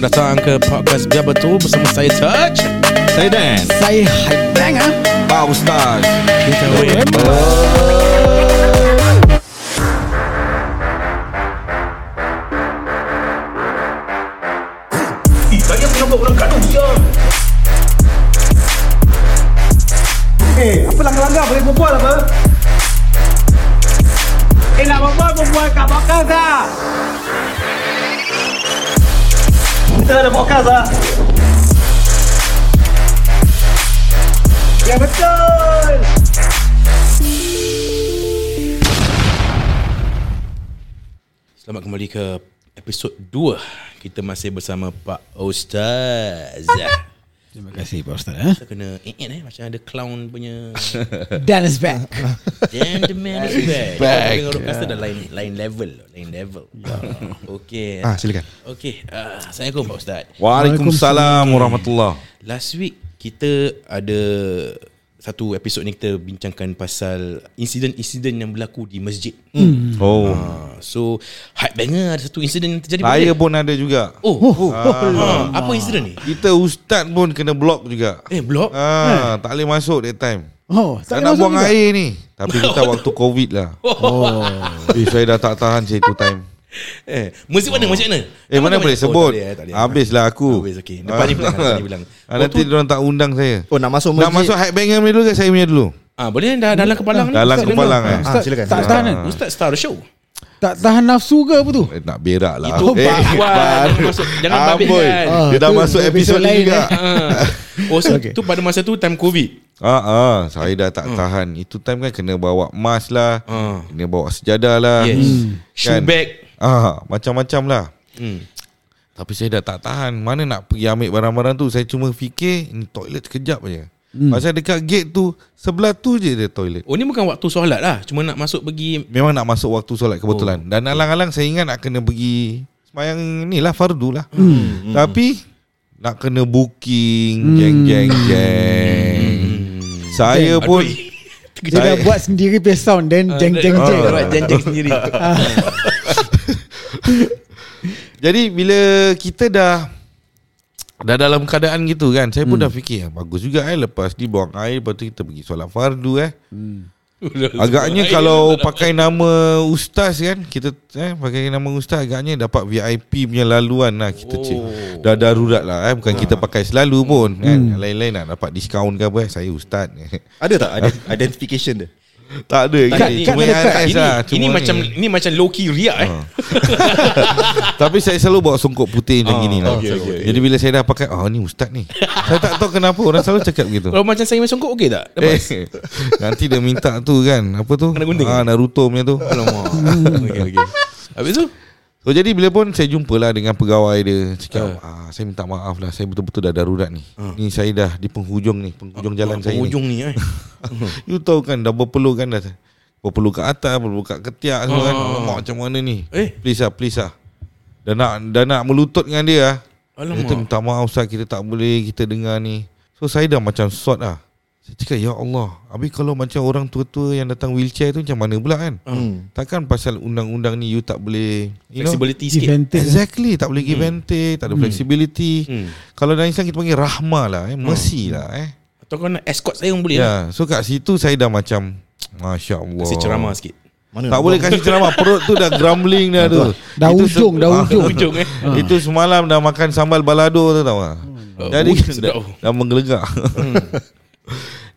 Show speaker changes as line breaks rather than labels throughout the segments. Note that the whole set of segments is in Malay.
Selamat datang ke podcast Biar Betul bersama saya Touch.
Saya Dan
Saya hype bang ah.
Pak Ustaz
Kita wait.
Lah. Ya, betul.
Selamat kembali ke episod 2. Kita masih bersama Pak Ustaz.
Terima kasih Pak Ustaz eh.
Kita kena eh eh macam ada clown punya
Dan is back.
Dan the man is back.
back.
Dengan coaster dah lain lain level, lain level. Okey.
Ah silakan
Okey, uh, Assalamualaikum Pak Ustaz.
Waalaikumsalam warahmatullahi
Last week kita ada satu episod ni kita bincangkan pasal insiden-insiden yang berlaku di masjid. Hmm.
Oh
Uh, so hype banger ada satu insiden yang terjadi.
Saya pun ada juga
Oh, oh, ah, apa insiden ni?
Kita ustaz pun kena block juga
Eh, blok.
Ah, tak boleh masuk that time.
Oh,
Tak nak buang
juga?
air ni. Tapi kita waktu covid lah. Oh. Eh, saya dah tak tahan saya tu time.
Eh, masjid mana? Masjid mana?
Eh mana boleh sebut?
Oh, tak boleh, tak boleh.
Habislah aku.
Habis, okey. Depan ni bilang, depan ni bilang.
Ah, nanti
Oh,
dia orang tak undang saya.
Oh nak masuk
Nak
masjid
masuk hype banger dulu ke saya punya dulu?
Ah, boleh dah dalam kepala ni.
Dalam kepalang
dengar.
eh.
Ustaz,
silakan,
Tak tahan kan?
Ustaz start the show.
Tak tahan nafsu ke apa tu?
Eh, nak berak lah.
Itu
eh,
Pak Wan. Jangan masuk, jangan babit
Amboi.
kan.
Ah,
Dia dah masuk
episod
ni
lain,
juga.
eh.
Ah. Oh, so
Okay.
tu pada masa tu time COVID.
Ah, ah, saya dah tak tahan. Itu time kan kena bawa mask lah,
Ah.
kena bawa sejadah lah.
Yes. Shoe
Kan?
bag.
Ah, macam-macam lah.
Hmm.
Tapi saya dah tak tahan. Mana nak pergi ambil barang-barang tu? Saya cuma fikir ni toilet sekejap aja. Hmm. Pasal dekat gate tu sebelah tu je dia toilet.
Oh ni bukan waktu solat lah Cuma nak masuk pergi
Memang nak masuk waktu solat kebetulan. Dan alang-alang saya ingat nak kena pergi semayang ni lah fardu lah. Hmm. Tapi nak kena booking, jeng jeng jeng. Saya pun
Aduh,
Dia dah buat sendiri punya sound Then jeng jeng
Ah,
jeng
Alright jeng-jeng sendiri
Jadi bila kita dah dah dalam keadaan gitu kan, saya pun dah fikir ah, bagus juga eh lepas ni buang air lepas tu kita pergi solat fardu eh. Agaknya kalau pakai nama ustaz kan, kita eh pakai nama ustaz agaknya dapat VIP punya laluan lah kita
Oh.
cik. Dah darurat lah eh bukan kita pakai selalu pun kan. Yang lain-lain nak dapat diskaun ke apa eh saya ustaz.
Ada tak ident- identification dia
tak ada
Kat-
ini cuma
dekat.
ARS
ini,
lah,
ini
cuma
macam
ni.
ini macam low key riak eh.
Tapi saya selalu bawa songkok putih macam
Ah,
gini lah.
okey, okey.
Jadi bila saya dah pakai, oh ni ustaz ni. saya tak tahu kenapa orang selalu cakap begitu.
Kalau macam saya main songkok okey tak? Lepas.
Eh, nanti dia minta tu kan, apa tu?
Kena gunting
Ah, Naruto punya tu.
Alamak. Okey okey. Habis tu?
So jadi bila pun saya jumpa lah dengan pegawai dia Cakap ah, saya minta maaf lah Saya betul-betul dah darurat ni. Ni saya dah di penghujung ni Penghujung jalan saya ni.
Ujung ni eh.
You tahu kan dah berpeluh kan dah. Berpeluh kat atas Berpeluh kat ketiak semua kan.
Ah.
Alamak macam mana ni?
Eh.
Please lah please lah. Dah nak, dah nak melutut dengan dia lah.
Alamak.
Kita minta maaf Ustaz Kita tak boleh Kita dengar ni. So saya dah macam sort lah Saya cakap Ya Allah Habis kalau macam orang tua-tua Yang datang wheelchair tu Macam mana pula kan
hmm.
Takkan pasal undang-undang ni You tak boleh You know
Flexibility sikit.
Evented
Exactly Tak boleh give and take Tak ada flexibility
Hmm.
Kalau dalam Islam kita panggil rahmah lah eh. Mercy lah eh
Atau kau nak escort saya pun boleh lah.
Ya So kat situ saya dah macam Masya Allah
Kasi ceramah sikit.
Mana
Tak boleh kasih ceramah Perut tu dah grumbling dah tu
Dah
Itu
ujung,
se-
dah
Ah,
ujung.
Ujung eh.
Itu semalam dah makan sambal balado tu tau tak? Jadi
ui,
dah, dah menggelegak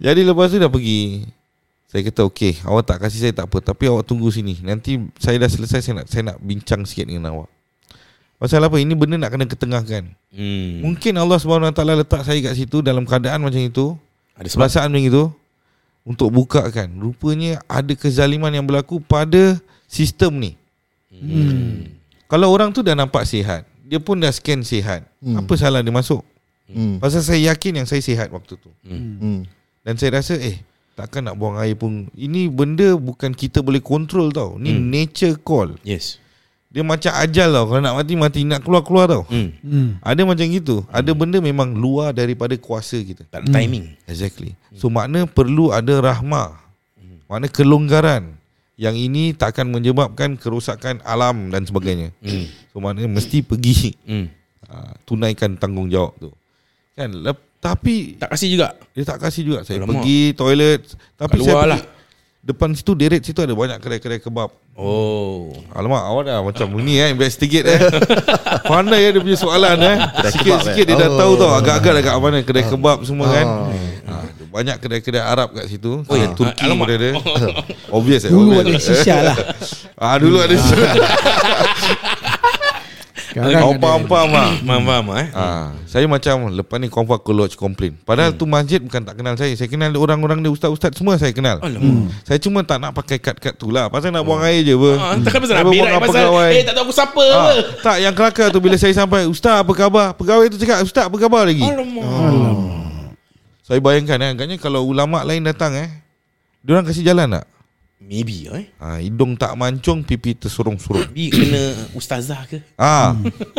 Jadi lepas tu dah pergi. Saya kata okey Awak tak kasih saya tak apa. Tapi awak tunggu sini. Nanti saya dah selesai Saya nak saya nak bincang sikit dengan awak. Pasal apa? Ini benda nak kena ketengahkan.
Hmm.
Mungkin Allah SWT letak saya kat situ Dalam keadaan macam itu.
Ada sebab.
Perasaan macam itu. Untuk bukakan. Rupanya ada kezaliman yang berlaku Pada sistem ni.
Hmm.
Kalau orang tu dah nampak sihat Dia pun dah scan sihat.
Hmm.
Apa salah dia masuk?
Hmm.
Pasal saya yakin yang saya sihat waktu tu.
Hmm.
Dan saya rasa eh Takkan nak buang air pun Ini benda bukan kita boleh kontrol tau Ni
Hmm.
nature call
Yes.
Dia macam ajal tau Kalau nak mati mati Nak keluar-keluar tau
Hmm.
Hmm.
Ada macam gitu Ada benda memang luar daripada kuasa kita
Tak ada timing.
Exactly So makna perlu ada rahmah Makna kelonggaran Yang ini takkan menyebabkan kerosakan alam dan sebagainya
Hmm.
So makna mesti pergi
Hmm.
uh, tunaikan tanggungjawab tu. Kan lep- tapi
Tak kasih juga.
dia tak kasih juga. Saya
Alamak.
pergi toilet tapi
Kat
saya
luar
pergi,
lah.
depan situ deret situ ada banyak kedai-kedai kebab.
Oh.
Alamak awak dah macam ni eh investigate eh. Pandai eh dia punya soalan eh. Sikit-sikit dia dah
Oh.
tahu tau agak-agak dekat mana kedai kebab semua kan. Ha, ada banyak kedai-kedai Arab kat situ.
Oh,
Kedai Turki
alamak.
pun ada. Obvious eh.
Dulu
obvious.
ada shisha lah
Ah dulu ada shisha.
Sekarang
Kau
ada-
faham-faham ah.
Faham faham eh.
Ah, saya macam lepas ni confirm aku lodge complain. Padahal tu masjid bukan tak kenal saya. Saya kenal orang-orang dia ustaz-ustaz semua saya kenal.
Alamak.
Saya cuma tak nak pakai kad-kad tu lah. Pasal nak buang air je ber.
Ah, takkan pasal nak berak
apa
pasal
pegawai.
eh tak tahu aku siapa
Ah,
apa.
tak yang kelakar tu bila saya sampai Ustaz apa khabar Pegawai tu cakap Ustaz apa khabar lagi
Alamak.
Saya bayangkan eh Agaknya kalau ulama' lain datang eh Diorang kasih jalan tak
Maybe eh.
ha, Hidung tak mancung Pipi tersurung-surung
Maybe kena ustazah ke?
ah.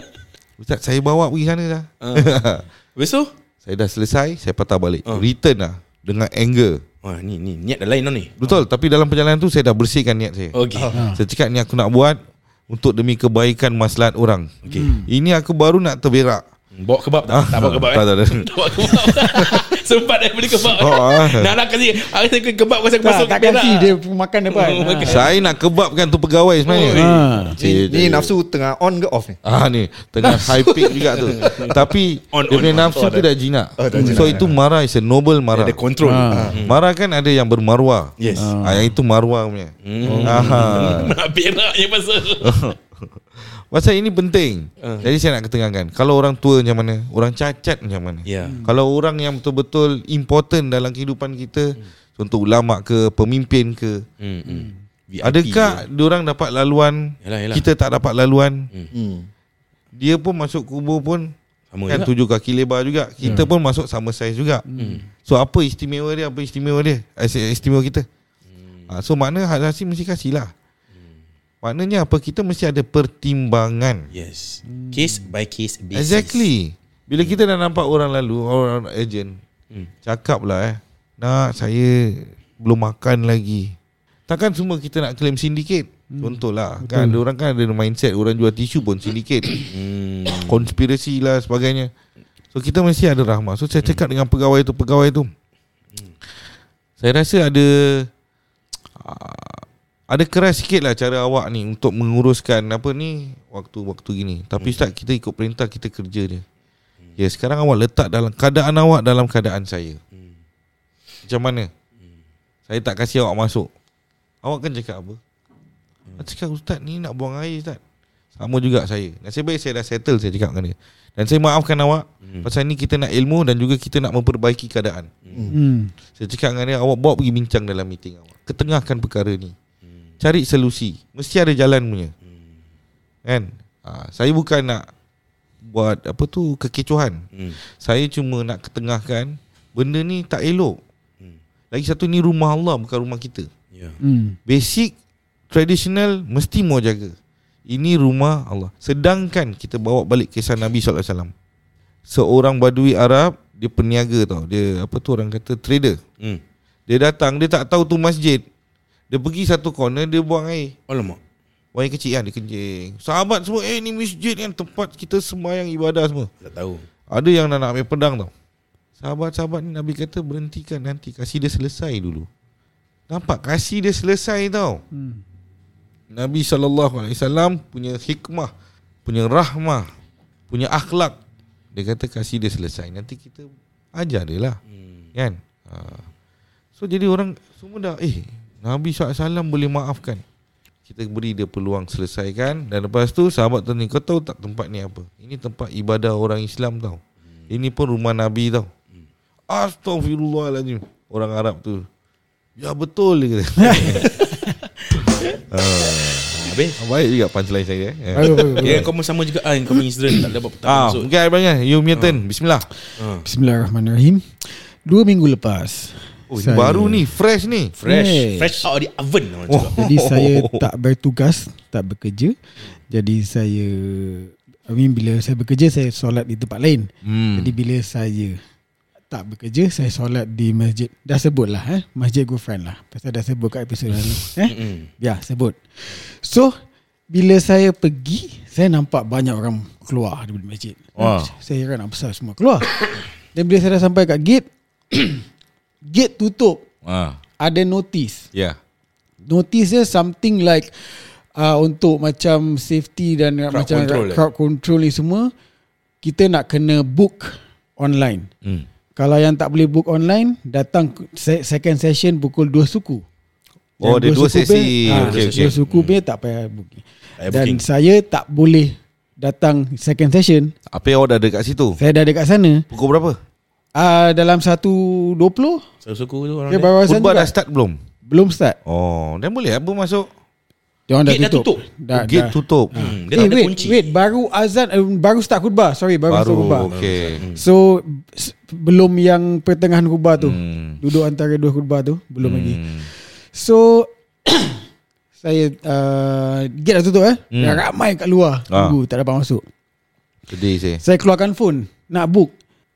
Ustaz saya bawa pergi sana dah
Ah. Lepas tu?
Saya dah selesai Saya patah balik
Ah.
Return lah Dengan anger
Wah ni ni niat dah lain tau ni.
Betul Tapi dalam perjalanan tu Saya dah bersihkan niat saya
Okey.
Saya cakap ni aku nak buat Untuk demi kebaikan maslahat orang
Okey.
Ini aku baru nak terberak
Bawa kebab tak? Tak bawa kebab eh?
Tak, tak, tak.
Tak bawa kebab. Sempat dah beli kebab.
Oh, ah.
Nak nak kasi aku kasi kebab kasi aku
Tak,
masuk
tak
berak.
kasih dia makan depan
Oh, makan.
Saya nak kebabkan tu pegawai sebenarnya
Oi.
ha.
Cik,
Ni, ni nafsu tengah on ke off ni?
Ah ni tengah high peak juga tu. Tapi
On,
dia
on,
punya
on.
nafsu
Oh,
tu
dah-
dah jinak.
Oh, dah jinak.
So itu marah is a noble marah.
Ada kontrol.
Ah.
Hmm.
Marah kan ada yang bermaruah.
Yes.
Ah, yang itu maruah punya.
Hmm. Nak beraknya pasal.
Pasal ini penting.
Ah.
Jadi saya nak ketengahkan. Kalau orang tua macam mana? Orang cacat macam mana?
Ya.
Kalau orang yang betul-betul important dalam kehidupan kita, contoh ulama ke, pemimpin ke,
Hmm. hmm. VIP
adakah diorang dapat laluan,
Yalah, yalah.
kita tak dapat laluan?
Hmm.
Dia pun masuk kubur pun
Sama
kan
juga.
tujuh kaki lebar juga. Kita pun masuk sama saiz juga.
Hmm.
So apa istimewa dia? Apa istimewa dia? Eh, Istimewa kita. Ha, so makna hak mesti kasih lah. Maknanya apa? Kita mesti ada pertimbangan.
Yes. Case by case basis.
Exactly. Bila kita dah nampak orang lalu, orang agent,
Hmm.
cakap lah eh. Nak saya belum makan lagi. Takkan semua kita nak claim sindiket. Contoh lah. Kan ada orang kan ada mindset orang jual tisu pun sindiket.
Hmm.
konspirasi lah sebagainya. So kita mesti ada rahmah. So saya cakap dengan pegawai tu, pegawai tu. Saya rasa ada uh, ada keras sikit lah cara awak ni untuk menguruskan apa ni waktu-waktu gini. Tapi Ustaz kita ikut perintah kita kerja je. Ya sekarang awak letak dalam keadaan awak dalam keadaan saya. Macam mana? Saya tak kasih awak masuk. Awak kan cakap apa? Awak cakap Ustaz ni nak buang air Ustaz. Sama juga saya Nasib baik saya dah settle Saya cakap dengan dia Dan saya maafkan awak hmm. Pasal ni kita nak ilmu Dan juga kita nak memperbaiki keadaan
Hmm.
Saya cakap dengan dia Awak bawa pergi bincang dalam meeting awak Ketengahkan perkara ni Cari solusi. Mesti ada jalan punya. Kan? Ha, Saya bukan nak Buat apa tu Kekecohan.
Hmm.
Saya cuma nak ketengahkan Benda ni tak elok.
Hmm.
Lagi satu ni rumah Allah Bukan rumah kita.
Ya.
Hmm.
Basic Traditional Mesti mau jaga. Ini rumah Allah. Sedangkan kita bawa balik kisah Nabi SAW Seorang badui Arab Dia peniaga tau. Dia apa tu orang kata trader.
Hmm.
Dia datang Dia tak tahu tu masjid Dia pergi satu corner Dia buang air
Alamak.
Buang air kecil kan Dia kencing Sahabat semua Eh ni masjid kan Tempat kita sembahyang ibadah semua
Tak tahu.
Ada yang nak, nak ambil pedang tau Sahabat-sahabat ni Nabi kata Berhentikan nanti Kasih dia selesai dulu Nampak Kasih dia selesai tau
Hmm.
Nabi SAW punya hikmah, punya rahmah, punya akhlak. Dia kata kasih dia selesai. Nanti kita ajar dia lah.
Hmm.
Kan? Ha. So jadi orang semua dah, eh Nabi SAW boleh maafkan. Kita beri dia peluang selesaikan. Dan lepas tu sahabat tu ni, kau tahu tak tempat ni apa? Ini tempat ibadah orang Islam tau. Ini pun rumah Nabi tau. Astaghfirullahaladzim. Orang Arab tu. Ya betul dia kata.
Habis?
Baik juga punchline saya eh.
Ya kau pun sama juga ah, kau punya incident tak dapat tak
Ah,
masuk.
mungkin banyak. You punya turn. Bismillah.
Ah.
Bismillahirrahmanirrahim. Dua minggu lepas.
Oh, ini baru ni, fresh ni.
Fresh,
Hey.
fresh out of the oven orang
Oh.
cakap.
Jadi saya tak bertugas, tak bekerja. Jadi saya I mean bila saya bekerja saya solat di tempat lain.
Hmm.
Jadi bila saya tak bekerja saya solat di masjid. Dah sebut lah eh Masjid Gufran lah. Pasal dah sebut kat episod lalu eh. Ya sebut. So bila saya pergi Saya nampak banyak orang keluar daripada masjid.
Wah.
Saya heran apa pasal semua keluar. Dan bila saya dah sampai kat gate, gate tutup.
Ah,
Ada notice.
ya.
Notice dia something like uh, untuk macam safety dan
Crowd
macam
control, eh?
crowd control ni semua kita nak kena book online.
Hmm.
Kalau yang tak boleh book online datang se- second session pukul 2 suku.
Oh, ada dua
suku
sesi.
punya, ah,
Okey,
dua suku punya tak payah booking.
Payah
Dan
booking.
saya tak boleh datang second session.
Apa yang awak dah ada kat situ?
Saya dah dekat sana.
Pukul berapa?
Uh, dalam 1.20
Satu suku tu orang
okay,
dia.
barusan
Khutbah
juga.
dah start belum?
Belum start.
Oh, dan boleh apa masuk?
Dia orang dah
Gate dah
tutup.
tutup.
Dah,
Gate
dah.
tutup.
Hmm, dia
eh,
tak ada
wait,
kunci.
wait, baru azan eh, baru start khutbah. Sorry, baru, baru start khutbah.
Baru, okey.
So belum yang pertengahan khutbah tu.
Hmm.
Duduk antara dua khutbah tu belum
Hmm.
lagi. So saya uh, gate dah tutup eh.
Hmm.
Dah ramai kat luar
Ah.
tunggu tak dapat masuk.
Sedih saya.
Saya keluarkan phone nak book.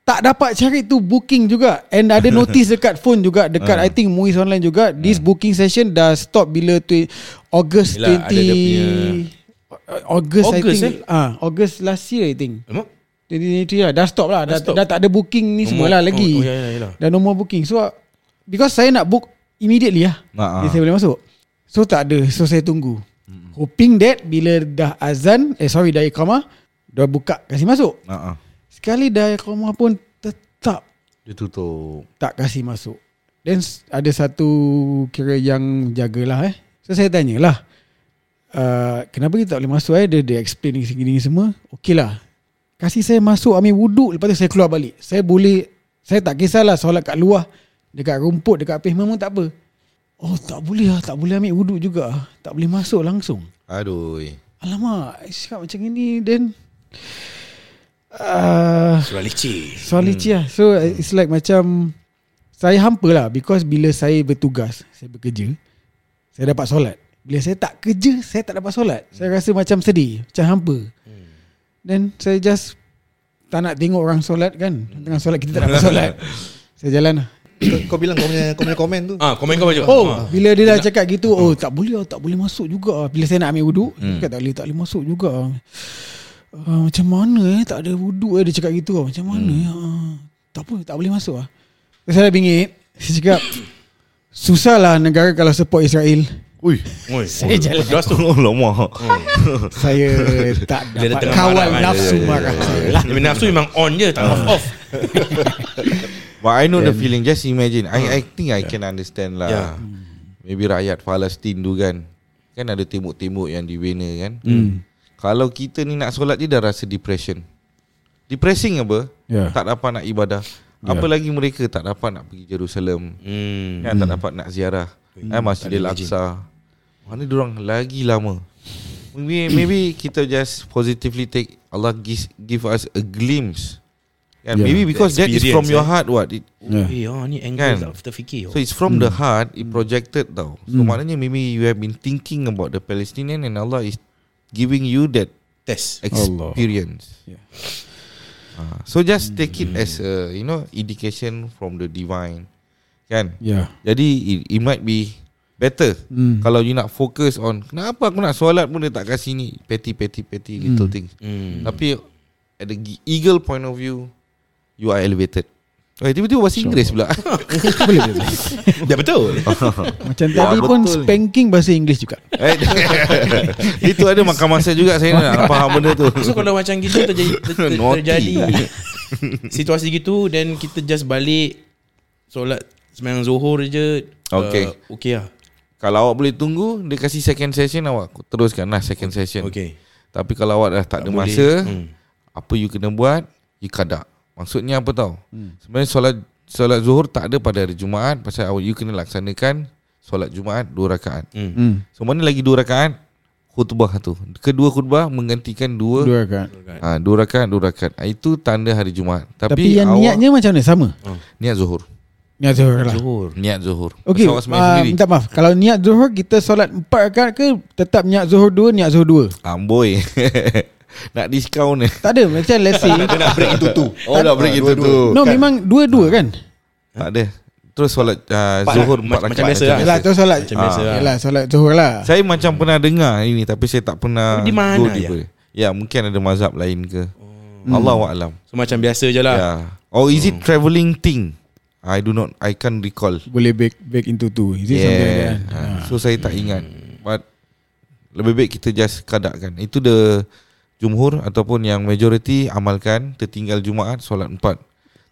Tak dapat cari tu booking juga. And ada notice dekat phone juga Dekat
Ah.
I think Muiz online juga. This booking session dah stop bila tu August
Yelah, ada
20
dia punya-
August, I
August,
think. ah August last year I think.
Emang?
2023 lah Dah stop lah.
Dah
Dah,
stop.
dah, tak ada booking ni semua lah lagi.
Oh, oh ya, ya, ya.
Dah no more booking. So Because saya nak book Immediately lah
Ah, ah.
Jadi saya boleh masuk. So tak ada. So saya tunggu. Hoping that Bila dah azan Eh sorry dah iqamah Dah buka Kasih masuk.
Ah.
Sekali dah iqamah pun Tetap.
Dia tutup.
Tak kasih masuk. Then ada satu Kira yang Jagalah eh. So saya tanyalah uh, Kenapa kita tak boleh masuk eh? Dia, dia explain ni segini ni semua. Okey lah. Kasih saya masuk Ambil wuduk Lepas tu saya keluar balik. Saya boleh Saya tak kisahlah Solat kat luar Dekat rumput Dekat pavement pun tak apa. Oh tak boleh lah Tak boleh ambil wuduk juga. Tak boleh masuk langsung.
Aduh.
Alamak I cakap macam ni Then uh,
Surah leceh.
Soal licin lah. So it's like macam Saya hampa lah Because bila saya bertugas Saya bekerja Saya dapat solat. Bila saya tak kerja Saya tak dapat solat. Saya rasa macam sedih Macam hampa. Then saya just Tak nak tengok orang solat kan? Tengah solat kita tak dapat solat. Saya jalan lah.
Kau, kau bilang kau punya kau punya komen tu.
Ah, komen kau baca.
Oh
Ah.
bila dia dah cakap gitu Oh tak boleh lah Tak boleh masuk juga. Bila saya nak ambil wuduk
Hmm.
Dia cakap tak boleh Tak boleh masuk juga uh, Macam mana eh Tak ada wuduk eh Dia cakap gitu Macam mana
Hmm.
ya uh, Tak apa Tak boleh masuk lah Saya dah bingit Saya cakap Susah lah negara kalau support Israel
Ui.
Oi,
Saya jalan.
Gas tu.
Oh, lama.
Saya tak dapat kawal
marah,
nafsu
dia-
marah saya lah
Dia nafsu memang on je, tak off off.
But I know the feeling. Just imagine. I I think I can understand lah.
Yeah.
Maybe rakyat Palestin tu kan. Kan ada tembok-tembok yang dibina kan.
Hmm.
Kalau kita ni nak solat je dah rasa depression. Depressing apa?
Ya.
Tak dapat nak ibadah. Apa lagi mereka tak dapat nak pergi Jerusalem.
Hmm.
Kan tak dapat nak ziarah. Eh Masjidil
Tak ada
Aqsa. Mana diorang lagi lama. Maybe maybe kita just positively take Allah give, give us a glimpse. And
Yeah.
maybe because that is from
experience,
your
eh.
heart what. It,
Ya.
Eh, ah, ni angle
Kan?
tak terfikir.
So it's from the heart It projected tau So maknanya maybe You have been thinking about the Palestinian And Allah is Giving you that
test.
Allah.
Experience
Yeah.
Ah, So just take it as a You know Indication From the divine Kan
Ya
Jadi it, it might be Better
Hmm.
Kalau you nak focus on Kenapa aku nak solat pun Dia tak kasih ni Petty petty petty Little things
Hmm.
Tapi At the eagle point of view You are elevated Eh, tiba-tiba bahasa Inggeris pula
Boleh boleh
Dah betul.
Macam
Ya,
tadi pun. Spanking bahasa Inggeris juga
Eh, Itu ada makan masa juga Saya nak faham benda tu
So kalau macam gitu terjadi, ter, terjadi situasi gitu then kita just balik solat sembahyang Zuhur je.
Okay.
Uh, okay lah.
Kalau awak boleh tunggu Dia kasih second session awak Teruskan lah second session
Okay.
Tapi kalau awak dah tak, ada
boleh.
masa
Hmm.
Apa you kena buat You kadak Maksudnya apa tau? Sebenarnya solat Solat zuhur tak ada pada hari Jumaat. Pasal awak you kena laksanakan Solat Jumaat dua rakaat.
Hmm.
hmm.
So mana lagi dua rakaat? Khutbah tu. Kedua khutbah menggantikan dua
Dua kan
ha, Dua rakaat Dua rakaat. Ah, Itu tanda hari Jumaat. Tapi,
Tapi, yang
awak,
niatnya macam mana? Sama?
Niat zuhur.
Niat zuhur lah.
Zuhur.
Niat zuhur.
Okey, uh,
sendiri.
minta maaf. Kalau niat zuhur kita solat empat rakaat ke tetap niat zuhur dua, niat zuhur dua?
Amboi Nak diskaun eh
Tak ada. Macam let's say.
Dia nak break itu tu.
Oh nak break itu tu
no, memang dua-dua kan?
Tak ada Terus solat uh, Zuhur
lah.
empat
Macam
rakaat
biasa lah.
Yalah, tu solat.
Macam biasa lah.
Yalah, solat zuhur lah.
Saya macam pernah dengar ini Tapi saya tak pernah
Di mana
go
ya?
Ya mungkin ada mazhab lain ke Allah alam
So macam biasa je lah
Ya Or is it travelling thing I do not I can't recall
Boleh break break into two. Is it something like that?
Ha, So saya tak ingat But Lebih baik kita just kadakkan Itu the Jumhur Ataupun yang majority Amalkan Tertinggal Jumaat Solat empat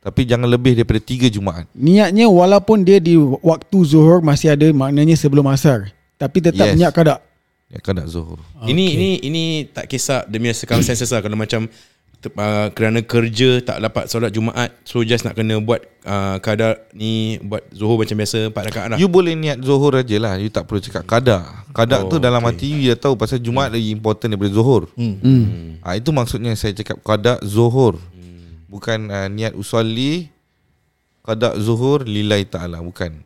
Tapi jangan lebih daripada tiga Jumaat
Niatnya walaupun dia di waktu zuhur masih ada maknanya sebelum asar. Tapi tetap
Yes.
niat kadak.
Ya kadak zuhur
Ini ini ini tak kisah demi circumstances lah kalau macam uh, kerana kerja tak dapat solat Jumaat so just nak kena buat uh, kadar ni buat zuhur macam biasa 4 rakaat lah.
You boleh niat zuhur aja lah You tak perlu cakap kadak Kadak
Oh,
tu dalam
okay.
hati you dah tahu Pasal Jumaat lagi important daripada zuhur.
Hmm.
ha, Itu maksudnya saya cakap Kadak zuhur. Bukan uh, niat usalli Kadak zuhur Lillahi ta'ala Bukan.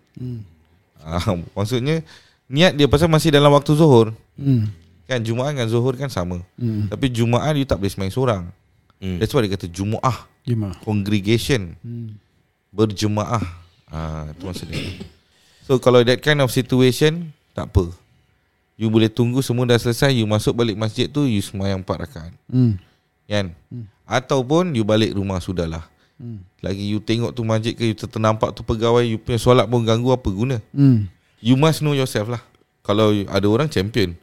Ha, Maksudnya Niat dia pasal masih dalam waktu zuhur.
Hmm.
Kan Jumaat dengan zuhur kan sama.
Hmm.
Tapi Jumaat you tak boleh semayang seorang
Hmm.
That's why dia kata Jumaah
Jemaah.
Congregation
Hmm.
berjemaah. Ah, itu maksudnya. So kalau that kind of situation tak apa. You boleh tunggu semua dah selesai, you masuk balik masjid tu you sembahyang 4 rakaat.
Hmm.
Kan? Ataupun you balik rumah sudahlah.
Hmm.
Lagi you tengok tu masjid ke you ternampak tu pegawai you punya solat pun ganggu apa guna?
Hmm.
You must know yourself lah. Kalau you- ada orang champion,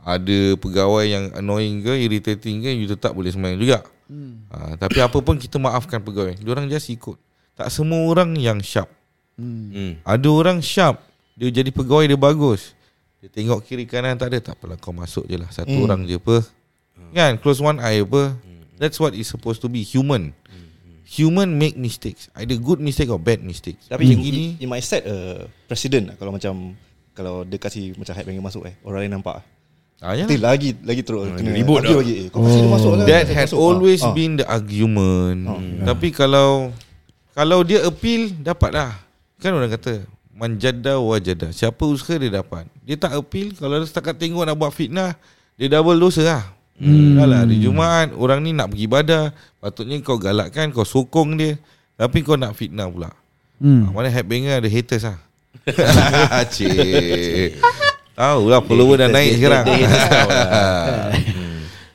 ada pegawai yang annoying ke, irritating ke, you tetap boleh sembahyang juga. Hmm. Ha, tapi apa pun kita maafkan pegawai. Diorang just ikut. Tak semua orang yang sharp.
Hmm.
Ada orang sharp. Dia jadi pegawai dia bagus. Dia tengok kiri kanan tak ada. Tak apalah kau masuk je lah. Satu
Hmm.
orang je apa. Kan? Close one eye apa. That's what is supposed to be Human. Human make mistakes. Either good mistake or bad mistakes.
Tapi
Yang
you,
gini
you, you might set a precedent lah kalau macam kalau dia kasih macam hype banging masuk eh. Orang lain nampak.
Ah, ya
lagi lagi teruk
Ah,
kena
ribut
lagi. Eh, kau dia masuk lah.
That had
masuk.
always
Ah, ah.
been the argument Tapi kalau Kalau dia appeal Dapat lah Kan orang kata Manjada wajada Siapa usaha dia dapat Dia tak appeal Kalau dia setakat tengok nak buat fitnah Dia double dosa lah hmm. Dah lah hari Jumaat Orang ni nak pergi ibadah Patutnya kau galakkan Kau sokong dia Tapi kau nak fitnah pula
Hmm.
hmm. Mana headbanger ada haters lah Cik Tahu lah follower dah naik sekarang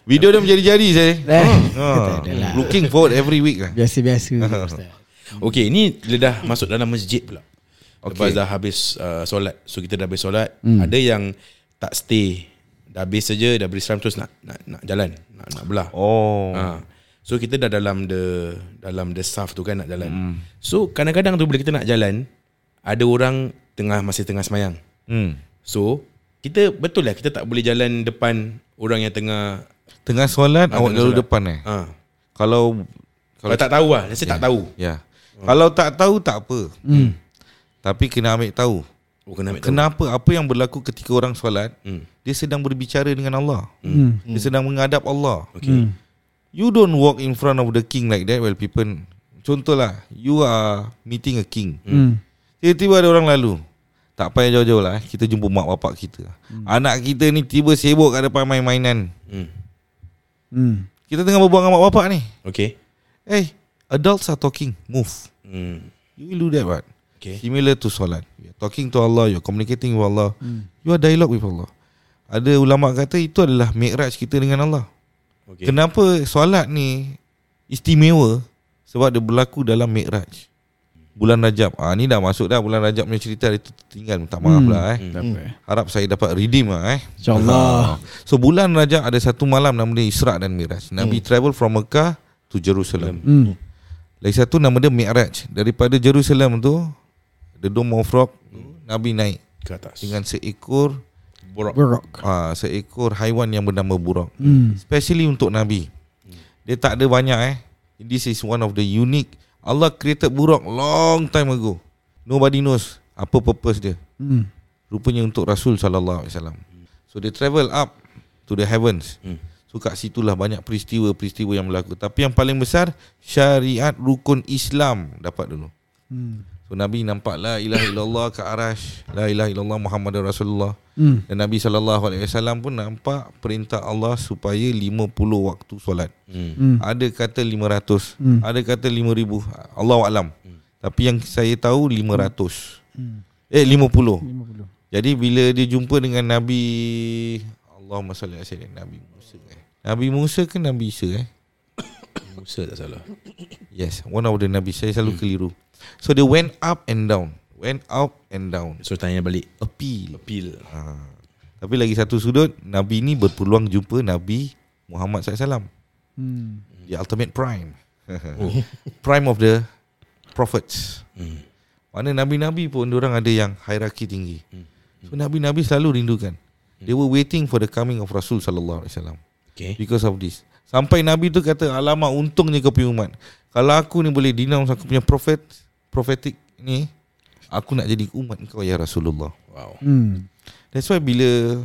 Video dia menjadi-jadi saya
Eh,
Ah, looking forward every week lah.
Biasa-biasa.
Okay ni dia dah masuk dalam masjid pula okay. Lepas dah habis uh, solat So kita dah habis solat hmm. Ada yang tak stay Dah habis saja Dah berislam terus nak, nak, nak jalan Nak, nak belah
Oh.
Ha. So kita dah dalam the dalam the saf tu kan nak jalan. Mm. So kadang-kadang tu bila kita nak jalan ada orang tengah masih tengah semayang.
Hmm.
So kita betul lah kita tak boleh jalan depan orang yang tengah
Tengah solat
Ah,
awak lalu
solat.
depan eh.
ha.
Kalau
Kalau tak tahu lah, saya tak tahu.
ya. Kalau tak tahu tak apa.
Hmm.
Tapi kena ambil tahu.
Oh kena ambil tahu.
Kenapa apa yang berlaku ketika orang solat?
Hmm.
Dia sedang berbicara dengan Allah.
Hmm.
Dia sedang menghadap Allah.
Okay.
Hmm.
You don't walk in front of the king like that while people Contohlah You are meeting a king
Hmm.
Tiba-tiba ada orang lalu Tak payah jauh-jauh lah eh. Kita jumpa mak bapak kita hmm. Anak kita ni tiba sibuk kat depan main-mainan
Hmm.
Hmm.
Kita tengah berbual dengan mak bapak ni
Okay.
Hey Adults are talking Move
Hmm.
You will do that what
Okay.
Similar to solat You're talking to Allah You're communicating with Allah
Hmm.
You are dialogue with Allah Ada ulama kata Itu adalah mi'raj kita dengan Allah
Okay.
Kenapa solat ni Istimewa Sebab dia berlaku dalam mi'raj Bulan Rajab ah, Ni dah masuk dah Bulan Rajab punya cerita Itu tertinggal Minta maaf
Hmm.
lah eh
Hmm.
Apa.
Harap saya dapat redeem lah eh
InsyaAllah.
So bulan Rajab ada satu malam Nama dia Isra' dan Miraj Nabi travel from Mecca To Jerusalem
Hmm.
Lagi satu nama dia Mi'raj Daripada Jerusalem tu The Dome of Rock Nabi naik
Ke atas.
Dengan seekor
borok.
Berok.
ah, Seekor haiwan yang bernama buruk
Hmm.
Especially untuk Nabi Dia tak ada banyak eh This is one of the unique Allah created buruk long time ago Nobody knows Apa purpose dia
Hmm.
Rupanya untuk Rasul sallallahu alaihi wasallam. So they travel up to the heavens.
Hmm.
So kat situlah banyak peristiwa-peristiwa yang berlaku. Tapi yang paling besar syariat rukun Islam dapat dulu.
Hmm.
So Nabi nampak la ilaha illallah ke arash, la ilaha illallah Muhammadur Rasulullah.
Hmm.
Dan Nabi sallallahu alaihi wasallam pun nampak perintah Allah supaya 50 waktu solat.
Hmm.
Hmm.
Ada kata 500,
Hmm.
ada kata 5000. Allah alam. Tapi yang saya tahu 500.
Hmm.
Eh 50.
50.
Jadi bila dia jumpa dengan Nabi Allahumma salli ala sayyidina Nabi Musa eh. Nabi Musa ke Nabi Isa eh?
Musa tak salah.
Yes, one of the Nabi. Saya selalu keliru. So they went up and down. Went up and down.
So tanya balik.
Appeal.
Appeal.
Ha. Tapi lagi satu sudut, Nabi ni berpeluang jumpa Nabi Muhammad SAW.
Hmm.
The ultimate prime. prime of the prophets.
Hmm.
Mana Nabi-Nabi pun orang ada yang hierarki tinggi. So Nabi-Nabi selalu rindukan. They were waiting for the coming of Rasul sallallahu alaihi wasallam
Okay.
because of this. Sampai Nabi tu kata alamak untungnya kau punya umat. Kalau aku ni boleh denounce aku punya prophet prophetic ni aku nak jadi umat kau ya Rasulullah.
Wow.
Hmm.
That's why bila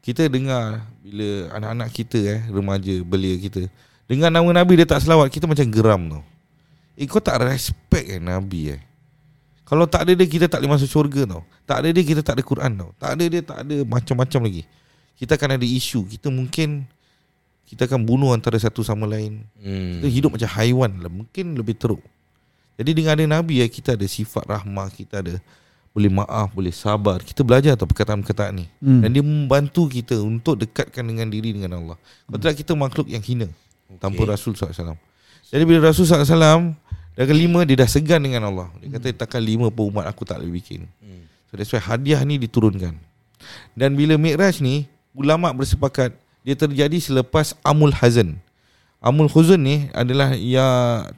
kita dengar bila anak-anak kita eh remaja belia kita dengar nama Nabi dia tak selawat kita macam geram tau. Eh kau tak respect eh Nabi eh. Kalau tak ada dia kita tak boleh masuk syurga tau. Tak ada dia kita tak ada Quran tau. Tak ada dia tak ada macam-macam lagi. Kita akan ada isu. Kita mungkin kita akan bunuh antara satu sama lain.
Hmm.
Kita hidup macam haiwan lah. Mungkin lebih teruk. Jadi dengan ada Nabi ya kita ada sifat rahmah, kita ada boleh maaf, boleh sabar. Kita belajar tau perkataan-perkataan ni.
Hmm.
Dan dia membantu kita untuk dekatkan dengan diri dengan Allah. Kalau tidak kita makhluk yang hina okay. tanpa Rasul SAW. Jadi bila Rasul SAW dah kelima dia dah segan dengan Allah. Dia kata takkan lima pun umat aku tak boleh bikin. So that's why hadiah ni diturunkan. Dan bila Mi'raj ni ulama bersepakat dia terjadi selepas Amul Hazan. Amul Huzun ni adalah ya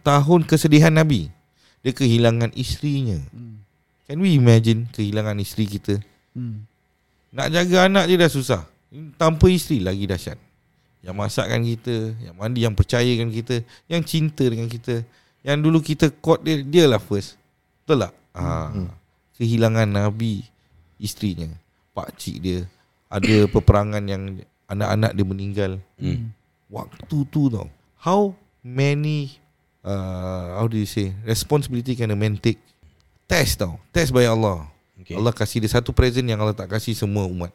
tahun kesedihan Nabi. Dia kehilangan isterinya. Can we imagine kehilangan isteri kita?
Hmm.
Nak jaga anak je dah susah. Tanpa isteri lagi dahsyat. Yang masakkan kita, yang mandi, yang percayakan kita, yang cinta dengan kita. Yang dulu kita court dia, dia lah first. Betul tak? Ha. Kehilangan Nabi, isterinya, pak cik dia. Ada peperangan yang anak-anak dia meninggal.
Hmm.
Waktu tu tau. How many, uh, how do you say, responsibility can a man take? Test tau. Test by Allah.
Okay.
Allah kasih dia satu present yang Allah tak kasih semua umat.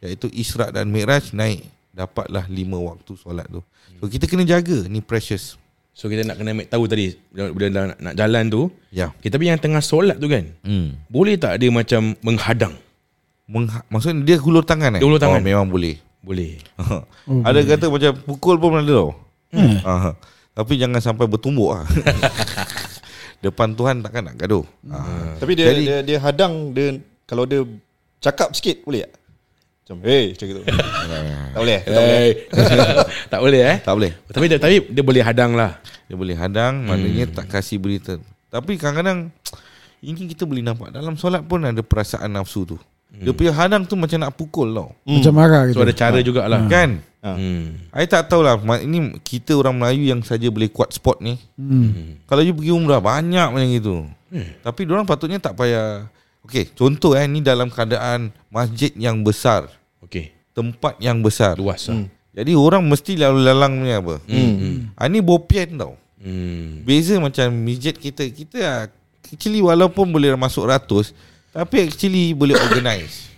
Iaitu Isra' dan Mi'raj naik. Dapatlah lima waktu solat tu. So kita kena jaga. Ni precious.
So kita nak kena ambil tahu tadi bila, nak, nak jalan tu,
Ya.
kita tapi yang tengah solat tu kan,
Hmm.
boleh tak dia macam menghadang?
Mengha- maksudnya dia hulur tangan eh?
Dia hulur tangan.
Oh, memang boleh.
Boleh.
Oh,
ada kata macam pukul pun ada tau. Hmm. Tapi jangan sampai bertumbuk lah. Depan Tuhan takkan nak gaduh. Ah.
Tapi dia,
Jadi-
dia dia hadang dia kalau dia cakap sikit boleh tak? Macam hey macam gitu. tak boleh. Tak boleh.
Eh. tak boleh eh?
Tak boleh.
Tapi dia, tapi dia boleh hadang lah.
Dia boleh hadang Maknanya tak kasih berita Tapi kadang-kadang Ini kita boleh nampak Dalam solat pun ada perasaan nafsu tu Dia punya hadang tu macam nak pukul tau
Macam marah
So
gitu.
ada cara jugalah.
Kan
Ha.
Hmm.
I tak tahulah Ini kita orang Melayu Yang saja boleh kuat spot ni
Hmm.
Kalau you pergi umrah Banyak macam itu Tapi orang patutnya tak payah Okay contoh eh Ni dalam keadaan Masjid yang besar
Okay.
Tempat yang besar
Luas lah.
Jadi orang mesti lalu lalang ni apa
Hmm.
ha, Ini bopian tau
Hmm.
Beza macam masjid kita Kita ah, actually walaupun boleh masuk ratus Tapi actually boleh organize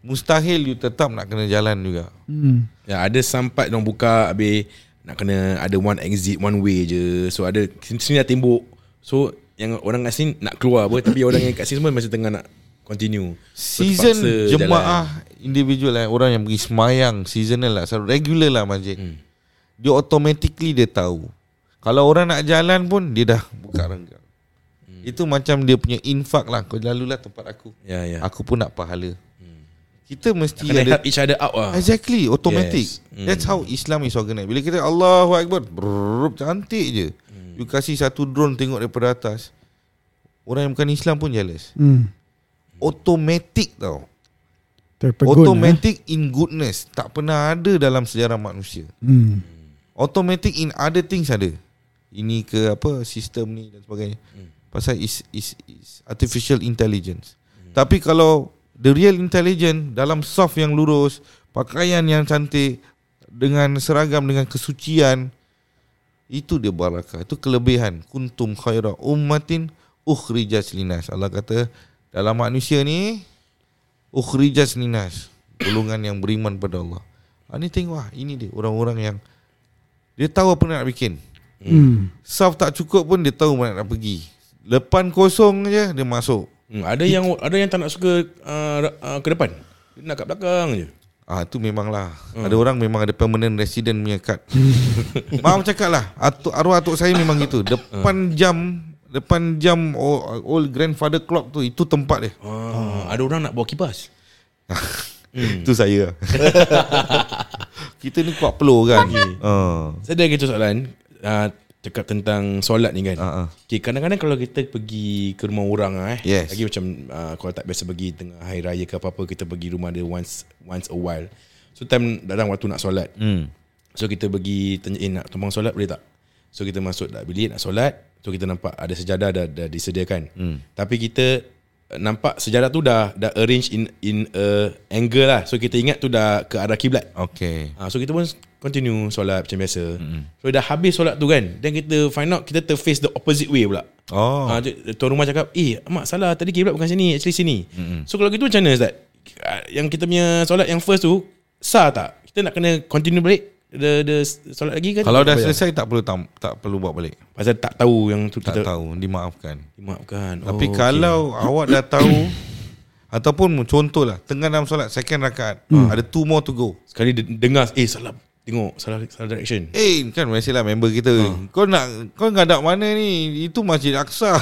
Mustahil you tetap nak kena jalan juga
Hmm.
Ya, ada sampai orang buka habis nak kena ada one exit one way je. So ada sini dah tembok. So yang orang kat sini nak keluar apa tapi orang yang kat sini semua masih tengah nak continue. So,
Season jemaah individual eh Orang yang pergi semayang Seasonal lah selalu Regular lah masjid
Hmm.
Dia automatically dia tahu Kalau orang nak jalan pun Dia dah buka renggang
Hmm.
Itu macam dia punya infak lah Kau lalulah tempat aku.
Ya, ya.
Aku pun nak pahala Kita mesti
Kena
ada
help each other out lah.
Exactly Automatic
Yes.
yes. That's how Islam is organized Bila kita Allahu Akbar brrr, Cantik je
Hmm.
You kasih satu drone Tengok daripada atas Orang yang bukan Islam pun jealous
Hmm.
Automatic tau
Terpegun.
Automatic in goodness Tak pernah ada dalam sejarah manusia
Eh? Hmm.
Automatic in other things ada Ini ke apa Sistem ni dan sebagainya Pasal is, is, is Artificial intelligence. Tapi kalau The real intelligence Dalam soft yang lurus Pakaian yang cantik Dengan seragam Dengan kesucian Itu dia barakah Itu kelebihan. Kuntum khaira ummatin Ukhrijat linas. Allah kata Dalam manusia ni Ukhrijat linas. Golongan yang beriman pada Allah. Ha, Ni tengok lah Ini dia orang-orang yang Dia tahu apa nak bikin.
Hmm.
Saf tak cukup pun Dia tahu mana nak pergi Lepan kosong je Dia masuk
Hmm, ada yang ada yang tak nak suka uh, uh, ke depan. Dia nak kat belakang je.
Ah tu memanglah. Hmm. Ada orang memang ada permanent resident punya kad. Maaf cakap lah. Atuk, arwah atuk saya memang gitu. Depan jam depan jam old, old grandfather clock tu itu tempat dia.
Ah, ada orang nak bawa kipas.
Hmm. Itu saya. Kita ni kuat peluh kan. Ah.
Saya ada gitu soalan uh, cakap tentang solat ni kan.
Ah, ah.
Okay, kadang-kadang kalau kita pergi ke rumah orang ah, eh.
Yes.
Lagi macam uh, kalau tak biasa pergi tengah hari raya ke apa-apa kita pergi rumah dia once once a while. So time datang waktu nak solat.
Hmm.
So kita pergi tanya eh nak tumpang solat boleh tak? So kita masuk dah bilik nak solat. So kita nampak ada sejadah dah, dah disediakan.
Hmm.
Tapi kita nampak sejadah tu dah dah arrange in in a angle lah. So kita ingat tu dah ke arah kiblat.
Okay.
Ha, so kita pun continue solat macam biasa. Mm-hmm. So dah habis solat tu kan. Then kita find out kita terface the opposite way pula.
Oh.
Ha, tuan rumah cakap, "Eh, mak salah tadi kiblat bukan sini, actually sini." Mm-hmm. So kalau gitu macam mana Ustaz? Ah, Yang kita punya solat yang first tu sah tak? Kita nak kena continue balik the the solat lagi kan?
Kalau dah
Tak payah?
selesai tak perlu tam, tak perlu buat balik.
pasal tak tahu yang tu
Tak
kita
tahu, dimaafkan.
Maafkan.
Tapi kalau awak dah tahu ataupun contohlah tengah dalam solat second rakaat, ada two more to go.
sekali de- dengar eh salah tengok salah salah direction.
Eh kan biasalah member kita Kau nak Kau ngadak mana ni Itu Masjid Aqsa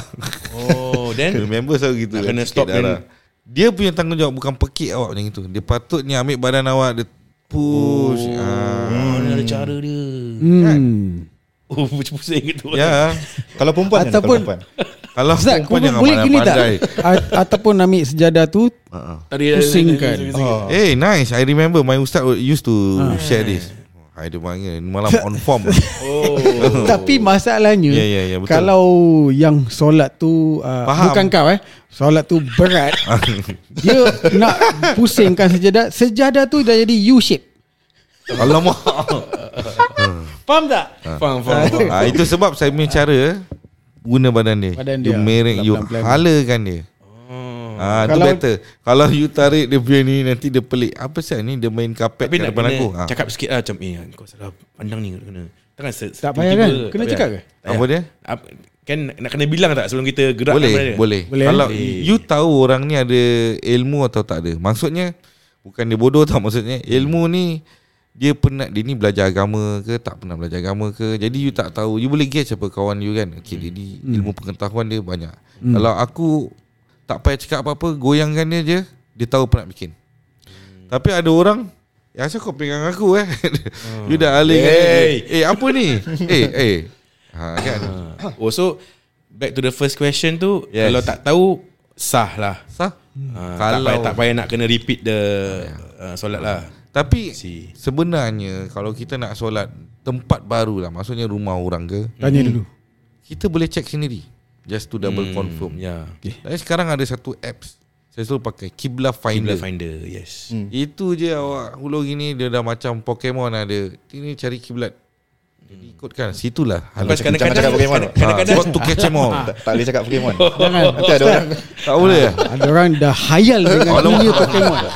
Oh, then
Member selalu gitu
Nak kena stop
darah.
then-
Dia punya tanggungjawab Bukan pekik awak macam itu Dia patutnya ambil badan awak Dia push oh. ah.
ni ada cara dia.
Hmm.
Oh, pusing gitu.
Ya
Kalau perempuan kan,
Ataupun-
kalau perempuan.
Kalau
Ustaz,
perempuan jangan
boleh gini tak? A- ataupun ambil sejadah tu
Tadi
Pusingkan.
Oh.
Eh nice I remember My ustaz used to
Ah.
share this I dia panggil Malam on form
Oh.
Tapi masalahnya
Ya, ya, ya, betul.
Kalau yang solat tu uh,
Faham.
Bukan kau eh Solat tu berat Dia nak pusingkan sejadah Sejadah tu dah jadi U-shape
Alamak
Faham tak?
Faham, faham, faham.
ah, Itu sebab saya punya cara Guna badan dia
Badan
You
dia.
merek You halakan dia
Oh.
Ah, tu
Kalau-
better. Kalau you tarik dia punya ni nanti dia pelik. Apa sih ni dia main kapet
Tapi
kat
nak
depan aku. Ah.
cakap sikit lah macam eh kau salah pandang ni kena. Takkan se-
Tak payah kan? Kena cakap ke?
Tak
Apa dia?
Ap- Kan nak kena bilang tak sebelum kita gerak
Boleh,
dia?
boleh.
Boleh,
Kalau
eh?
you tahu orang ni ada ilmu atau tak ada. Maksudnya bukan dia bodoh tau maksudnya. Ilmu ni dia pernah dia ni belajar agama ke tak pernah belajar agama ke. Jadi you tak tahu. You boleh guess siapa kawan you kan. Okay, dia ni ilmu pengetahuan dia banyak. Kalau aku tak payah cakap apa-apa, goyangkan dia je, dia tahu apa nak bikin. Tapi ada orang Ya asal kau pegang aku eh You dah alih
Hey.
Eh apa ni Eh eh ha, kan?
Oh so back to the first question tu
Yes.
kalau tak tahu sah lah.
Sah
Uh, tak
Kalau-
payah tak payah nak kena repeat the uh, solat lah.
Tapi
Si.
Sebenarnya Kalau kita nak solat Tempat baru lah Maksudnya rumah orang ke
Tanya dulu
Kita boleh check sendiri Just to double
Hmm,
confirm
Ya.
Dan sekarang ada satu apps Saya selalu pakai Qibla Finder
Finder Finder yes.
Hmm.
Itu je awak Hulur gini Dia dah macam Pokemon ada Ini cari kiblat Jadi ikutkan Situlah
Lepas
Halal.
kadang-kadang
cakap Pokemon.
Ah,
kadang-kadang
Sebab to catch them all
tak, boleh cakap Pokemon.
Jangan
Nanti ada orang
Tak boleh ya
Ada orang dah hayal dengan dunia Pokemon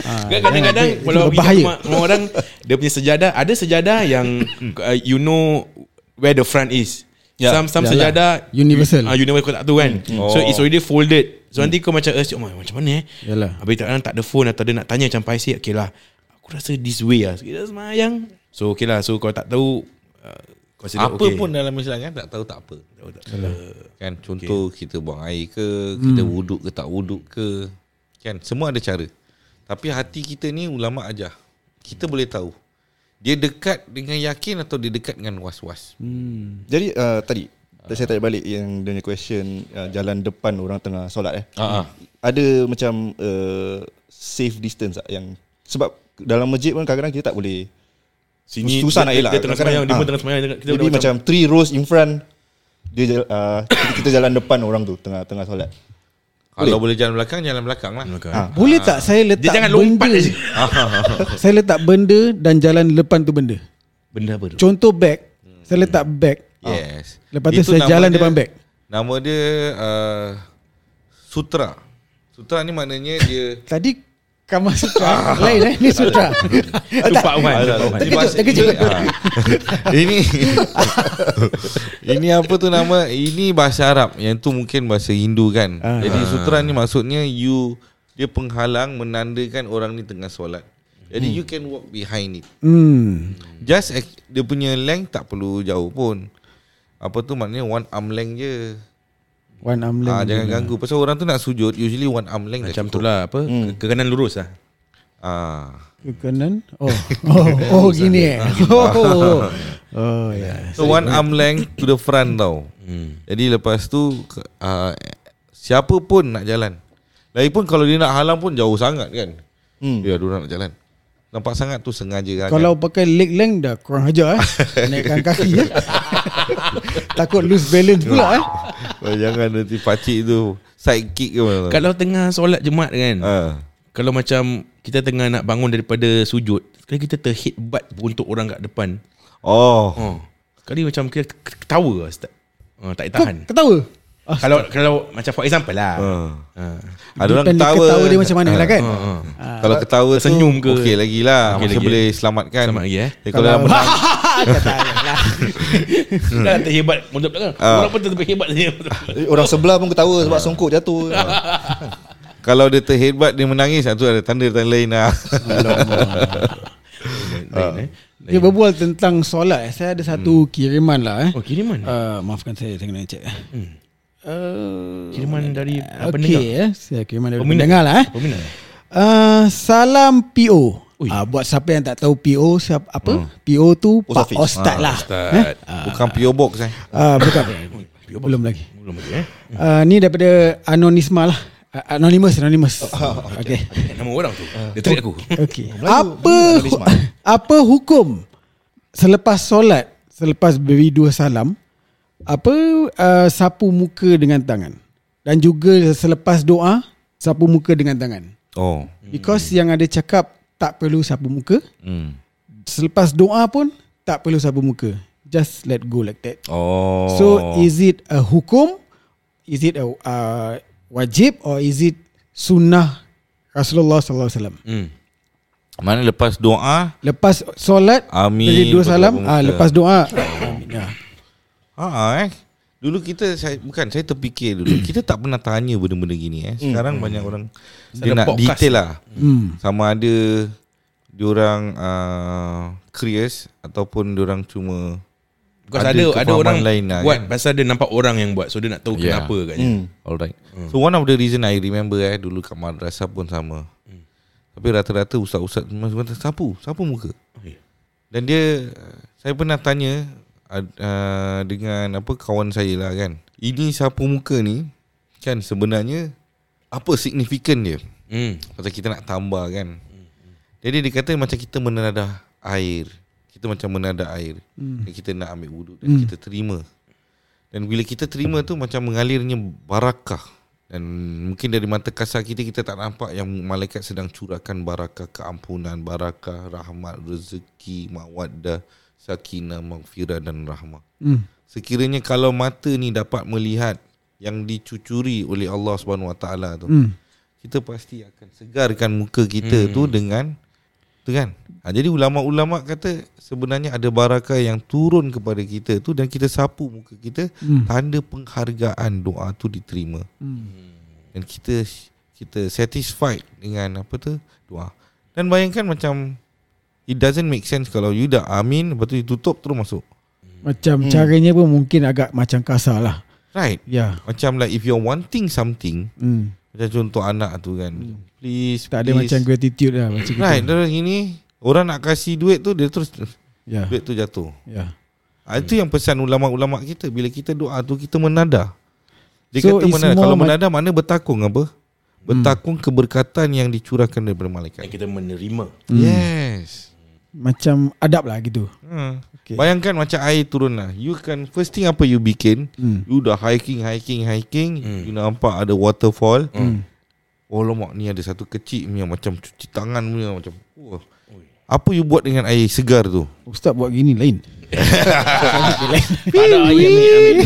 Ah,
kadang-kadang kalau rumah orang dia punya sejadah ada sejadah yang uh, you know where the front is.
Ya.
Some some
Yalah.
sejadah
Universal.
Ah universal kau tak tahu kan. So
Oh.
it's already folded. So nanti kau macam eh oh, macam mana eh?
Yalah.
Habis tak tak ada phone atau dia nak tanya macam paisi okay lah. Aku rasa this way lah. Kita semayang. So okay lah. So kalau tak tahu uh, consider
Apa
okay.
pun dalam Islam kan Tak tahu tak apa
Tahu tak? Uh,
Kan contoh okay. kita buang air ke Kita wuduk ke tak wuduk ke Kan semua ada cara Tapi hati kita ni ulama ajar Kita boleh tahu Dia dekat dengan yakin Atau dia dekat dengan was-was
Jadi uh, tadi saya tanya balik yang dia punya question uh, jalan depan orang tengah solat eh.
Ah, ah.
Ada macam uh, safe distance tak yang sebab dalam masjid pun kadang-kadang kita tak boleh
sini
Susah nak elak.
Dia tengah semayang, dia pun
ah.
tengah semayang. Kita
Jadi
dah
macam three rows in front dia uh, kita, kita jalan depan orang tu tengah tengah solat.
Kalau boleh jalan belakang Jalan belakang lah.
Belakang.
Ah.
Boleh tak saya letak
Dia jangan
benda?
lompat je.
Saya letak benda Dan jalan depan tu benda.
Benda apa tu?
Contoh bag. Saya letak bag.
Yes.
Lepas tu
Itu
saya jalan
dia-
depan beg.
Nama dia uh, Sutra. Sutra ni maknanya dia
Tadi Kama Sutra Lain eh Ni Sutra.
Ah,
Lupa Wan.
Ini
terkejut.
ini, ah. apa tu nama? Ini bahasa Arab. Yang tu mungkin bahasa Hindu kan.
Ah.
Jadi sutra ni maksudnya you dia penghalang menandakan orang ni tengah solat. Jadi you can walk behind it.
Hmm.
Just dia punya length tak perlu jauh pun. Apa tu maknanya one arm length je.
One arm
Ah,
length.
jangan
je.
ganggu. Pasal orang tu nak sujud usually one arm length
Macam tu lah apa ke, ke kanan lurus lah
Ah.
Ke kanan. Oh. Oh, oh gini eh. Oh. Oh ya.
So one arm length to the front tau.
hmm.
Jadi lepas tu uh, siapa pun nak jalan. Lagipun kalau dia nak halang pun jauh sangat kan.
Hmm.
Ya, dia nak jalan. Nampak sangat tu sengaja kan.
Kalau pakai leg length dah kurang ajar eh. Naikkan kaki eh. Takut lose balance pula eh.
Oh, jangan nanti pakcik tu side kick ke mana.
Kalau tengah solat jemaat kan
Ah.
Kalau macam Kita tengah nak bangun daripada sujud Sekali kita terheadbutt untuk orang kat depan
Oh.
oh. Sekali macam kita ketawa Ustaz oh, Tak
Kau
tahan
ketawa? Ah,
Kalau kalau macam for example lah
Ah.
ha.
Ada orang ketawa.
ketawa dia macam mana lah kan.
Ha, ha.
Ah,
Kalau ketawa tu
Tersenyum ke?
Okey lagi lah
Okey
Masih
lagi,
boleh selamatkan
Selamat lagi, eh?
Jadi kalau dah menang
Dah terhebat Untuk belakang
Ah.
Orang pun tetap hebat saja
Eh, Orang sebelah pun ketawa sebab songkok jatuh.
Kalau dia terhebat Dia menangis Itu ada tanda-tanda lain lah
Lain eh
Dia berbual tentang solat eh. Saya ada satu kiriman lah eh.
Oh kiriman
Uh, maafkan saya saya kena check.
Hmm.
Uh,
Kiriman dari uh,
Okey
pendengar
eh. Saya kiriman dari
Peminat.
pendengar lah eh.
Peminat
Uh, salam PO. Uh, buat siapa yang tak tahu PO siapa apa? PO tu
Post
Pak
office.
Ustaz lah.
Ustaz
Eh?
Bukan PO Box eh
Uh, bukan.
PO Box.
Belum lagi.
Belum lagi eh
Uh, ni daripada Anonisma lah. Uh, anonymous, anonymous. okay.
Nama orang tu Dia trik aku
Okay. Apa apa hukum selepas solat, selepas beri dua salam, apa uh, sapu muka dengan tangan dan juga selepas doa sapu muka dengan tangan.
Oh
Because yang ada cakap tak perlu sapu muka,
hmm.
selepas doa pun tak perlu sapu muka. Just let go like that.
Oh
So is it a hukum? Is it a uh, wajib or is it sunnah Rasulullah sallallahu alaihi wasallam?
hmm.
Mana lepas doa
Lepas solat
Amin,
beri dua salam, ah lepas doa amin. Ya.
Ha eh. Dulu kita saya bukan saya terfikir dulu. kita tak pernah tanya benda-benda gini eh. Sekarang banyak orang dia
Ada
nak
podcast.
detail lah.
Hmm.
Sama ada diorang uh, curious ataupun diorang cuma
Because
Ada
ada ada, orang
lain lah,
buat
kan?
pasal dia nampak orang yang buat so dia nak tahu
Yeah.
kenapa katnya.
Hmm.
Alright. So one of the reason I remember eh dulu kat madrasah pun sama. Tapi rata-rata ustaz-ustaz kata sapu, sapu muka.
Okay.
Dan dia saya pernah tanya uh, dengan apa kawan saya lah kan. Ini sapu muka ni kan sebenarnya apa signifikan dia?
Hmm.
Pasal kita nak tambah kan. Jadi dia kata macam kita menadah air. Kita macam menadah air.
Hmm.
Dan kita nak ambil wuduk dan kita terima. Dan bila kita terima tu macam mengalirnya barakah. Dan mungkin dari mata kasar kita kita tak nampak yang malaikat sedang curahkan barakah keampunan, barakah, rahmat, rezeki, mawaddah, sakinah, maghfirah dan rahmah.
Hmm.
Sekiranya kalau mata ni dapat melihat yang dicucuri oleh Allah Subhanahu Wa Taala tu,
Hmm.
kita pasti akan segarkan muka kita hmm. tu dengan tu kan. Ha, jadi ulama-ulama kata sebenarnya ada barakah yang turun kepada kita tu dan kita sapu muka kita
Hmm.
tanda penghargaan doa tu diterima.
Hmm.
Dan kita kita satisfied dengan apa tu doa. Dan bayangkan macam it doesn't make sense kalau you dah amin lepas tu ditutup terus masuk.
Macam caranya pun mungkin agak macam kasar lah.
Right.
Ya.
Macam like if you're wanting something
Hmm.
macam contoh anak tu kan. Please
Tak ada
please.
macam gratitude lah macam.
Right, dia gini orang nak kasih duit tu dia terus
Ya.
duit tu jatuh.
Ya.
Ha, itu yang pesan ulama-ulama kita bila kita doa tu kita menadah. Dia
So,
kata
more
Kalau
ma-
menadah mana bertakung apa? Bertakung keberkatan yang dicurahkan daripada malaikat.
Yang kita menerima.
Hmm.
Yes.
Macam adab lah gitu.
Ha.
Okay.
Bayangkan macam air turun lah. You can first thing apa you bikin,
Hmm.
you dah hiking, hiking, hiking,
Hmm.
you nampak ada waterfall.
Hmm.
Oh lemak ni ada satu kecil punya macam cuci tangan punya macam. Wah. Apa you buat dengan air segar tu?
Ustaz buat gini lain.
Tak ada air ambil ambil.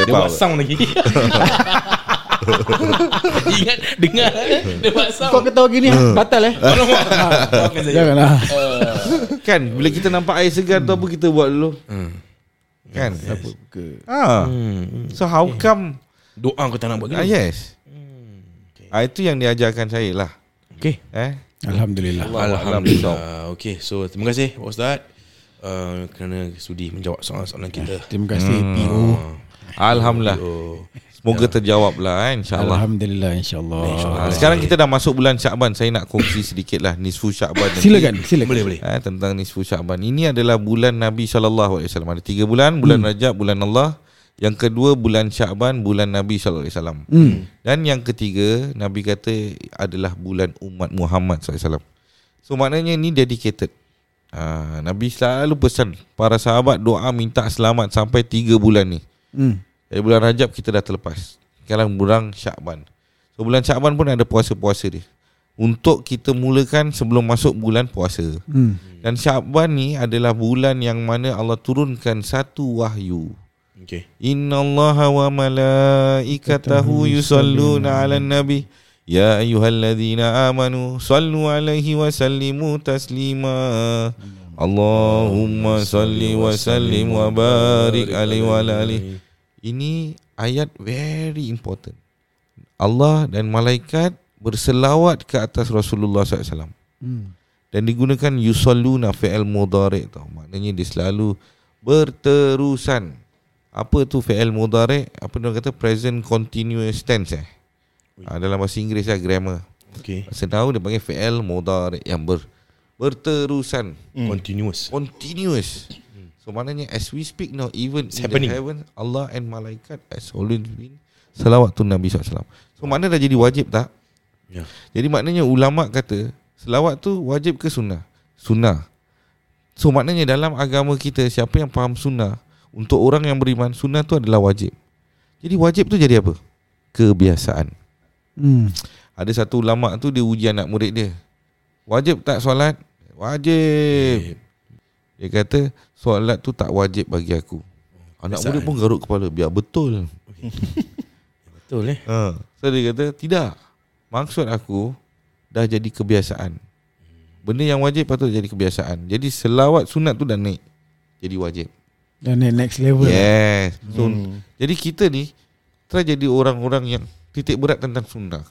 Dia buat sound lagi. Ingat dengar eh? Dia buat sound.
Kau ketawa gini batal eh.
Alamak. Maafkan saya.
Janganlah.
kan bila kita nampak air segar tu apa kita buat dulu?
Hmm.
Kan?
Apa ke?
Ha.
Hmm.
So how come
Doa kau tak nak buat
ah,
gini.
yes. Ah itu yang diajarkan saya lah.
Okay.
Eh
Alhamdulillah.
Alhamdulillah. Okay, so terima kasih Pak Ustaz uh, kerana sudi menjawab soalan-soalan kita.
Terima kasih PO.
Alhamdulillah.
Oh,
Semoga terjawab lah eh, insyaAllah.
Alhamdulillah insyaAllah.
Ah, sekarang kita dah masuk bulan Syakban. Saya nak kongsi sedikit lah nisfu Syakban. nanti.
Silakan, silakan.
boleh boleh.
Eh, tentang nisfu Syakban. Ini adalah bulan Nabi SAW. Ada tiga bulan. Bulan hmm. Rajab, bulan Allah. Yang kedua bulan Syakban, bulan Nabi SAW.
Hmm.
Dan yang ketiga, Nabi kata adalah bulan umat Muhammad SAW. So maknanya ni dedicated. Ha, Nabi selalu pesan para sahabat doa minta selamat sampai tiga bulan ni.
Hmm.
Dari bulan Rajab kita dah terlepas. Sekarang bulan Syakban. So bulan Syakban pun ada puasa-puasa dia. Untuk kita mulakan sebelum masuk bulan puasa.
Hmm.
Dan Syakban ni adalah bulan yang mana Allah turunkan satu wahyu.
Okay.
Inna Allah wa malaikatahu yusalluna ala nabi Ya ayyuhalladzina amanu Sallu alaihi wa sallimu taslima Allahumma salli wa sallim wa barik alaihi wa ala alihi Ini ayat very important Allah dan malaikat berselawat ke atas Rasulullah SAW
Hmm.
dan digunakan yusalluna fi'il mudhari' tau. Maknanya dia selalu berterusan. Apa tu fi'il mudhari'? Apa dia kata present continuous tense eh. Ha, dalam bahasa Inggeris lah grammar.
Okay.
Bahasa tahu dia panggil fi'il mudhari' yang ber, berterusan,
Hmm. Continuous.
continuous. So maknanya as we speak now even
It's
in
happening.
the heaven Allah and malaikat has always been salawat tu Nabi SAW. So makna dah jadi wajib tak?
Ya.
Jadi maknanya ulama kata selawat tu wajib ke sunnah? Sunnah. So maknanya dalam agama kita siapa yang faham sunnah untuk orang yang beriman sunnah tu adalah wajib. Jadi wajib tu jadi apa? Kebiasaan.
Hmm.
Ada satu ulama tu dia uji anak murid dia. Wajib tak solat? Wajib. Dia kata solat tu tak wajib bagi aku. Anak
Kebiasaan.
murid pun garuk kepala biar betul.
Betul eh?
Ha. So dia kata tidak. Maksud aku dah jadi kebiasaan. Benda yang wajib patut jadi kebiasaan. Jadi selawat sunat tu dah naik jadi wajib.
Dan naik next level.
Yes. So
Hmm.
jadi kita ni try jadi orang-orang yang titik berat tentang sunnah.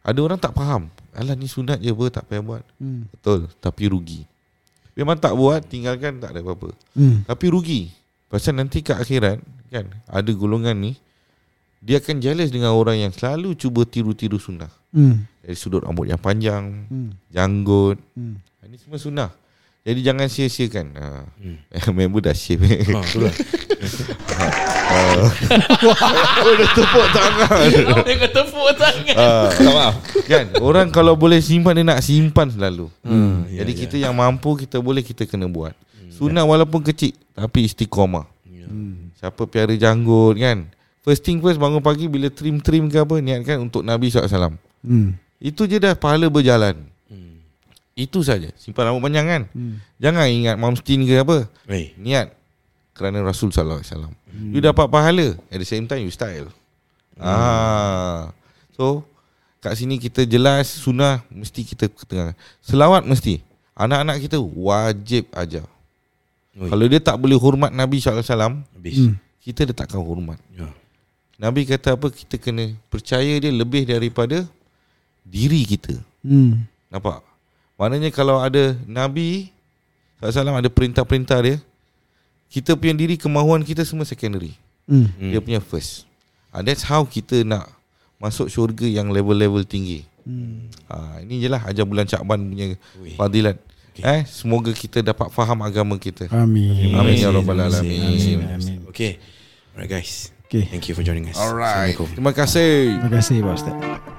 Ada orang tak faham. Alah ni sunat je apa tak payah buat.
Hmm.
Betul, tapi rugi. Memang tak buat, tinggalkan tak ada apa-apa.
Hmm.
Tapi rugi. Pasal nanti ke akhirat kan ada golongan ni dia akan jealous dengan orang yang selalu cuba tiru-tiru sunnah.
Hmm.
Dari sudut rambut yang panjang,
Hmm.
janggut.
Hmm.
Ini semua sunnah. Jadi jangan sia-siakan. Ha.
Hmm.
Member dah shave.
Ha, betul lah.
oh, dah tepuk tangan.
Dia kata tepuk tangan.
Ah, tak maaf. Kan orang kalau boleh simpan dia nak simpan selalu.
Hmm,
Jadi
ya,
kita yang mampu kita boleh kita kena buat. Sunnah walaupun kecil tapi istiqamah.
ya.
Hmm.
Siapa piara janggut kan. First thing first bangun pagi bila trim-trim ke apa niatkan untuk Nabi SAW.
Hmm.
Itu je dah pahala berjalan.
Hmm.
Itu saja. Simpan rambut panjang kan.
Hmm.
Jangan ingat mamstin ke apa.
Baik.
Niat kerana Rasul sallallahu alaihi wasallam. You dapat pahala at the same time you style. Ah. So kat sini kita jelas sunnah mesti kita tengah. Selawat mesti. Anak-anak kita wajib ajar.
Oi.
Kalau dia tak boleh hormat Nabi sallallahu alaihi wasallam,
Habis.
Hmm.
kita dia takkan hormat.
Ya.
Nabi kata apa? Kita kena percaya dia lebih daripada diri kita.
Hmm.
Nampak? Maknanya kalau ada Nabi SAW ada perintah-perintah dia, kita punya diri, kemahuan kita semua secondary.
Hmm.
Hmm. Dia punya first. Uh, that's how kita nak masuk syurga yang level-level tinggi.
Hmm.
Uh, ini je lah ajar bulan Syakban punya
Ui.
fadilat.
Okay.
Eh, semoga kita dapat faham agama kita.
Amin.
Amin ya rabbal alamin.
Terima kasih.
Amin.
Okay. Alright guys.
Okay.
Thank you for joining us.
Alright. Terima kasih.
Terima kasih Pak Ustaz.